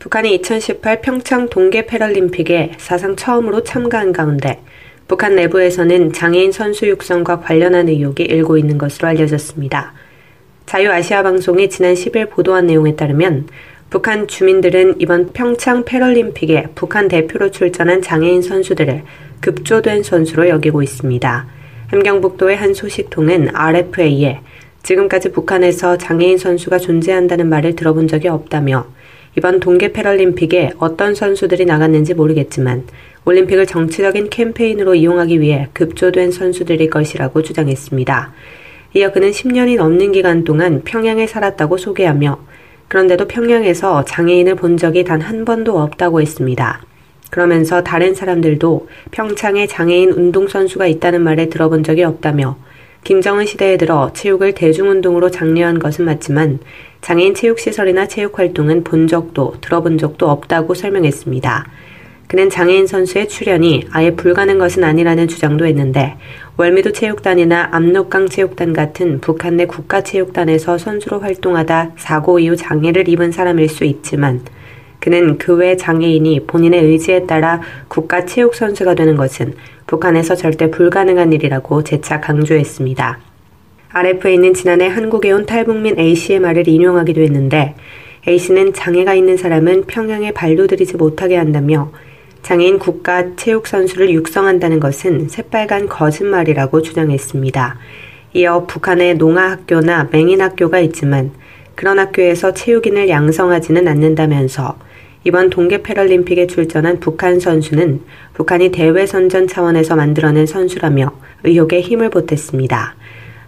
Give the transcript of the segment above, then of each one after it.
북한이 2018 평창 동계 패럴림픽에 사상 처음으로 참가한 가운데 북한 내부에서는 장애인 선수 육성과 관련한 의혹이 일고 있는 것으로 알려졌습니다. 자유아시아 방송이 지난 10일 보도한 내용에 따르면 북한 주민들은 이번 평창 패럴림픽에 북한 대표로 출전한 장애인 선수들을 급조된 선수로 여기고 있습니다. 함경북도의 한 소식통은 RFA에 지금까지 북한에서 장애인 선수가 존재한다는 말을 들어본 적이 없다며 이번 동계 패럴림픽에 어떤 선수들이 나갔는지 모르겠지만 올림픽을 정치적인 캠페인으로 이용하기 위해 급조된 선수들일 것이라고 주장했습니다. 이어 그는 10년이 넘는 기간 동안 평양에 살았다고 소개하며 그런데도 평양에서 장애인을 본 적이 단 한 번도 없다고 했습니다. 그러면서 다른 사람들도 평창에 장애인 운동선수가 있다는 말에 들어본 적이 없다며 김정은 시대에 들어 체육을 대중운동으로 장려한 것은 맞지만 장애인 체육시설이나 체육활동은 본 적도 들어본 적도 없다고 설명했습니다. 그는 장애인 선수의 출연이 아예 불가능 것은 아니라는 주장도 했는데 월미도 체육단이나 압록강 체육단 같은 북한 내 국가체육단에서 선수로 활동하다 사고 이후 장애를 입은 사람일 수 있지만 그는 그 외 장애인이 본인의 의지에 따라 국가 체육 선수가 되는 것은 북한에서 절대 불가능한 일이라고 재차 강조했습니다. RFA는 지난해 한국에 온 탈북민 A씨의 말을 인용하기도 했는데 A씨는 장애가 있는 사람은 평양에 발도 들이지 못하게 한다며 장애인 국가 체육 선수를 육성한다는 것은 새빨간 거짓말이라고 주장했습니다. 이어 북한의 농아학교나 맹인학교가 있지만 그런 학교에서 체육인을 양성하지는 않는다면서 이번 동계 패럴림픽에 출전한 북한 선수는 북한이 대외 선전 차원에서 만들어낸 선수라며 의혹에 힘을 보탰습니다.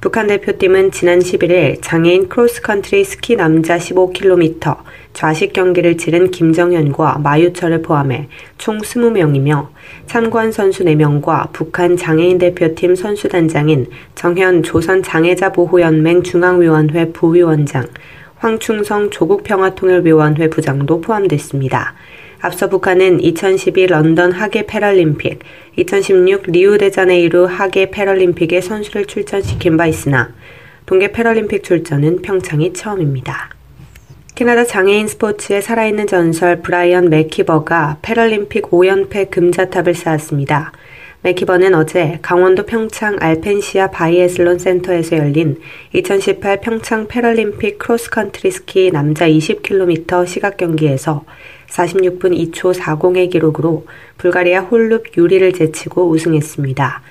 북한 대표팀은 지난 11일 장애인 크로스컨트리 스키 남자 15km 좌식 경기를 치른 김정현과 마유철을 포함해 총 20명이며 참관 선수 4명과 북한 장애인 대표팀 선수단장인 정현 조선 장애자 보호연맹 중앙위원회 부위원장, 황충성 조국평화통일위원회 부장도 포함됐습니다. 앞서 북한은 2012 런던 하계 패럴림픽, 2016 리우데자네이루 하계 패럴림픽에 선수를 출전시킨 바 있으나 동계 패럴림픽 출전은 평창이 처음입니다. 캐나다 장애인 스포츠의 살아있는 전설 브라이언 맥키버가 패럴림픽 5연패 금자탑을 쌓았습니다. 맥키버는 어제 강원도 평창 알펜시아 바이애슬론 센터에서 열린 2018 평창 패럴림픽 크로스컨트리 스키 남자 20km 시각 경기에서 46분 2초 40의 기록으로 불가리아 홀룹 유리를 제치고 우승했습니다.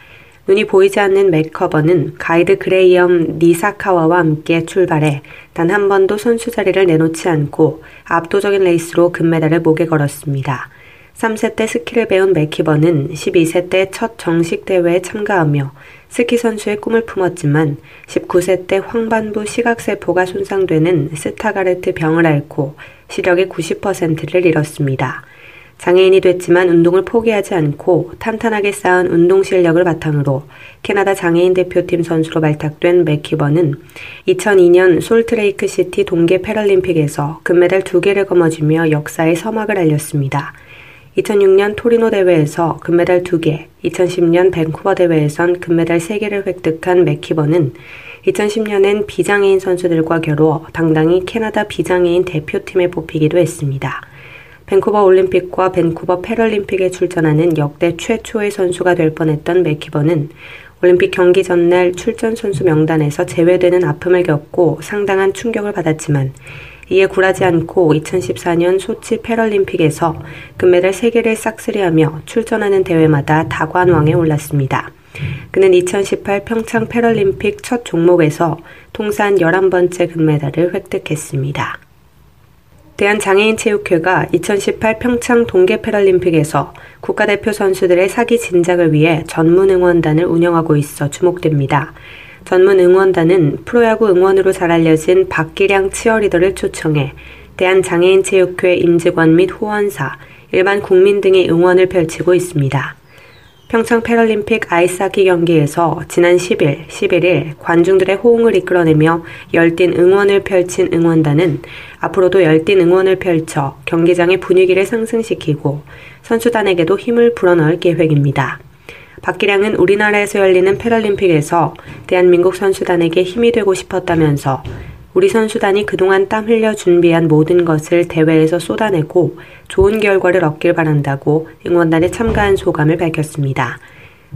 눈이 보이지 않는 맥키버는 가이드 그레이엄 니사카와와 함께 출발해 단 한 번도 선두 자리를 내놓지 않고 압도적인 레이스로 금메달을 목에 걸었습니다. 3세 때 스키를 배운 맥키버는 12세 때 첫 정식 대회에 참가하며 스키 선수의 꿈을 품었지만 19세 때 황반부 시각세포가 손상되는 스타가르트 병을 앓고 시력의 90%를 잃었습니다. 장애인이 됐지만 운동을 포기하지 않고 탄탄하게 쌓은 운동 실력을 바탕으로 캐나다 장애인 대표팀 선수로 발탁된 맥키버는 2002년 솔트레이크 시티 동계 패럴림픽에서 금메달 2개를 거머쥐며 역사의 서막을 알렸습니다. 2006년 토리노 대회에서 금메달 2개, 2010년 밴쿠버 대회에선 금메달 3개를 획득한 맥키버는 2010년엔 비장애인 선수들과 겨루어 당당히 캐나다 비장애인 대표팀에 뽑히기도 했습니다. 밴쿠버 올림픽과 밴쿠버 패럴림픽에 출전하는 역대 최초의 선수가 될 뻔했던 맥키버는 올림픽 경기 전날 출전 선수 명단에서 제외되는 아픔을 겪고 상당한 충격을 받았지만 이에 굴하지 않고 2014년 소치 패럴림픽에서 금메달 3개를 싹쓸이하며 출전하는 대회마다 다관왕에 올랐습니다. 그는 2018 평창 패럴림픽 첫 종목에서 통산 11번째 금메달을 획득했습니다. 대한장애인체육회가 2018 평창 동계 패럴림픽에서 국가대표 선수들의 사기 진작을 위해 전문 응원단을 운영하고 있어 주목됩니다. 전문 응원단은 프로야구 응원으로 잘 알려진 박기량 치어리더를 초청해 대한장애인체육회 임직원 및 후원사, 일반 국민 등의 응원을 펼치고 있습니다. 평창 패럴림픽 아이스하키 경기에서 지난 10일, 11일 관중들의 호응을 이끌어내며 열띤 응원을 펼친 응원단은 앞으로도 열띤 응원을 펼쳐 경기장의 분위기를 상승시키고 선수단에게도 힘을 불어넣을 계획입니다. 박기량은 우리나라에서 열리는 패럴림픽에서 대한민국 선수단에게 힘이 되고 싶었다면서 우리 선수단이 그동안 땀 흘려 준비한 모든 것을 대회에서 쏟아내고 좋은 결과를 얻길 바란다고 응원단에 참가한 소감을 밝혔습니다.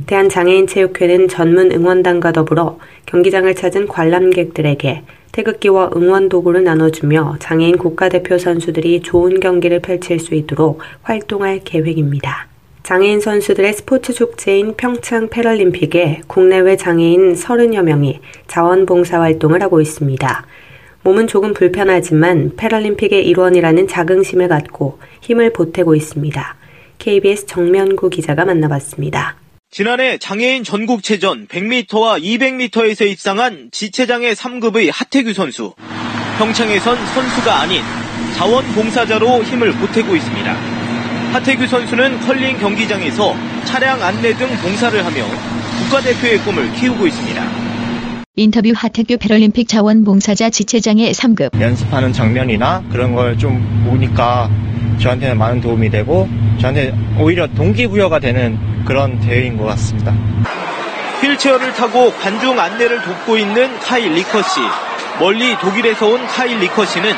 대한장애인체육회는 전문 응원단과 더불어 경기장을 찾은 관람객들에게 태극기와 응원 도구를 나눠주며 장애인 국가대표 선수들이 좋은 경기를 펼칠 수 있도록 활동할 계획입니다. 장애인 선수들의 스포츠 축제인 평창 패럴림픽에 국내외 장애인 30여 명이 자원봉사 활동을 하고 있습니다. 몸은 조금 불편하지만 패럴림픽의 일원이라는 자긍심을 갖고 힘을 보태고 있습니다. KBS 정면구 기자가 만나봤습니다. 지난해 장애인 전국체전 100m와 200m에서 입상한 지체장애 3급의 하태규 선수. 평창에선 선수가 아닌 자원봉사자로 힘을 보태고 있습니다. 하태규 선수는 컬링 경기장에서 차량 안내 등 봉사를 하며 국가대표의 꿈을 키우고 있습니다. 인터뷰 하태규 패럴림픽 자원봉사자 지체장애 3급 연습하는 장면이나 그런 걸 좀 보니까 저한테는 많은 도움이 되고 저한테 오히려 동기부여가 되는 그런 대회인 것 같습니다. 휠체어를 타고 관중 안내를 돕고 있는 카일 리커 씨. 멀리 독일에서 온 카일 리커 씨는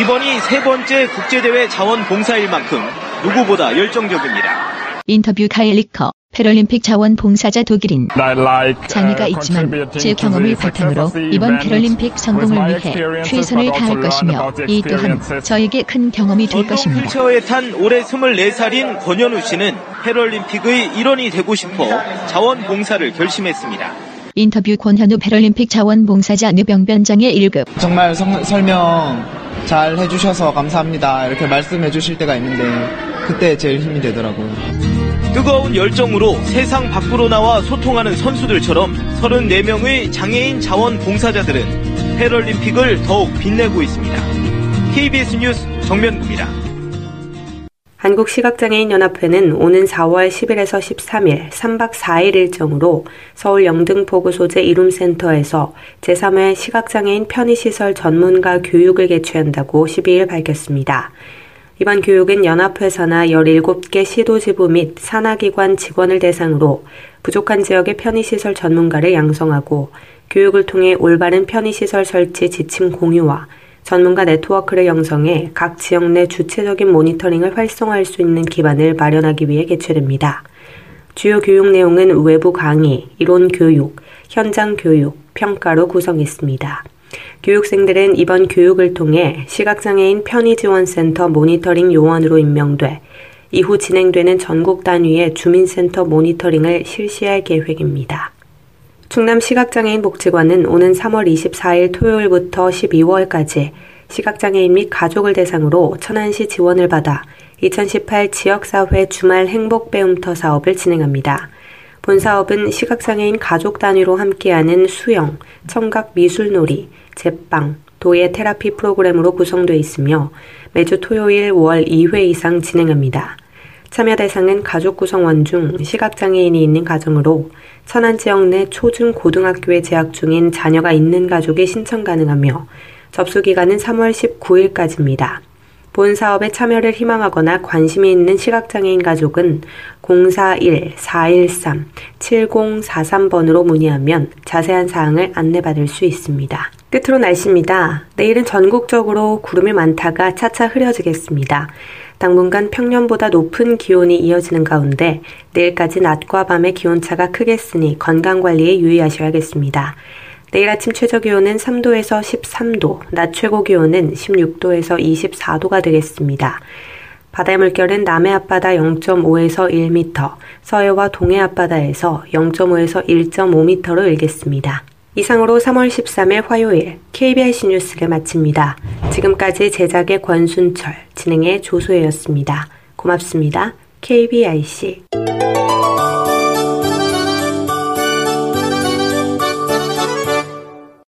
이번이 세 번째 국제대회 자원봉사일 만큼 누구보다 열정적입니다. 인터뷰 카일 리커 패럴림픽 자원봉사자 독일인 장애가 uh, 있지만 제 경험을 바탕으로 이번 패럴림픽 성공을 위해 최선을 다할 것이며 이 또한 저에게 큰 경험이 될 것입니다. 휠체어에 탄 올해 24살인 권현우 씨는 패럴림픽의 일원이 되고 싶어 자원봉사를 결심했습니다. 인터뷰 권현우 패럴림픽 자원봉사자 뇌병변장애 1급 정말 성, 설명 잘 해주셔서 감사합니다. 이렇게 말씀해 주실 때가 있는데 그때 제일 힘이 되더라고요. 뜨거운 열정으로 세상 밖으로 나와 소통하는 선수들처럼 34명의 장애인 자원 봉사자들은 패럴림픽을 더욱 빛내고 있습니다. KBS 뉴스 정면구입니다. 한국시각장애인연합회는 오는 4월 10일에서 13일 3박 4일 일정으로 서울 영등포구 소재 이룸센터에서 제3회 시각장애인 편의시설 전문가 교육을 개최한다고 12일 밝혔습니다. 이번 교육은 연합회사나 17개 시도지부 및 산하기관 직원을 대상으로 부족한 지역의 편의시설 전문가를 양성하고 교육을 통해 올바른 편의시설 설치 지침 공유와 전문가 네트워크를 형성해 각 지역 내 주체적인 모니터링을 활성화할 수 있는 기반을 마련하기 위해 개최됩니다. 주요 교육 내용은 외부 강의, 이론 교육, 현장 교육, 평가로 구성했습니다. 교육생들은 이번 교육을 통해 시각장애인 편의지원센터 모니터링 요원으로 임명돼 이후 진행되는 전국 단위의 주민센터 모니터링을 실시할 계획입니다. 충남 시각장애인 복지관은 오는 3월 24일 토요일부터 12월까지 시각장애인 및 가족을 대상으로 천안시 지원을 받아 2018 지역사회 주말 행복배움터 사업을 진행합니다. 본 사업은 시각장애인 가족 단위로 함께하는 수영, 청각 미술놀이, 제빵, 도예 테라피 프로그램으로 구성되어 있으며 매주 토요일 월 2회 이상 진행합니다. 참여 대상은 가족 구성원 중 시각장애인이 있는 가정으로 천안 지역 내 초중 고등학교에 재학 중인 자녀가 있는 가족이 신청 가능하며 접수 기간은 3월 19일까지입니다. 본 사업에 참여를 희망하거나 관심이 있는 시각장애인 가족은 041-413-7043번으로 문의하면 자세한 사항을 안내받을 수 있습니다. 끝으로 날씨입니다. 내일은 전국적으로 구름이 많다가 차차 흐려지겠습니다. 당분간 평년보다 높은 기온이 이어지는 가운데 내일까지 낮과 밤의 기온차가 크겠으니 건강관리에 유의하셔야겠습니다. 내일 아침 최저 기온은 3도에서 13도, 낮 최고 기온은 16도에서 24도가 되겠습니다. 바다의 물결은 남해 앞바다 0.5에서 1m, 서해와 동해 앞바다에서 0.5에서 1.5m로 일겠습니다. 이상으로 3월 13일 화요일 KBIC 뉴스를 마칩니다. 지금까지 제작의 권순철, 진행의 조소혜였습니다. 고맙습니다. KBIC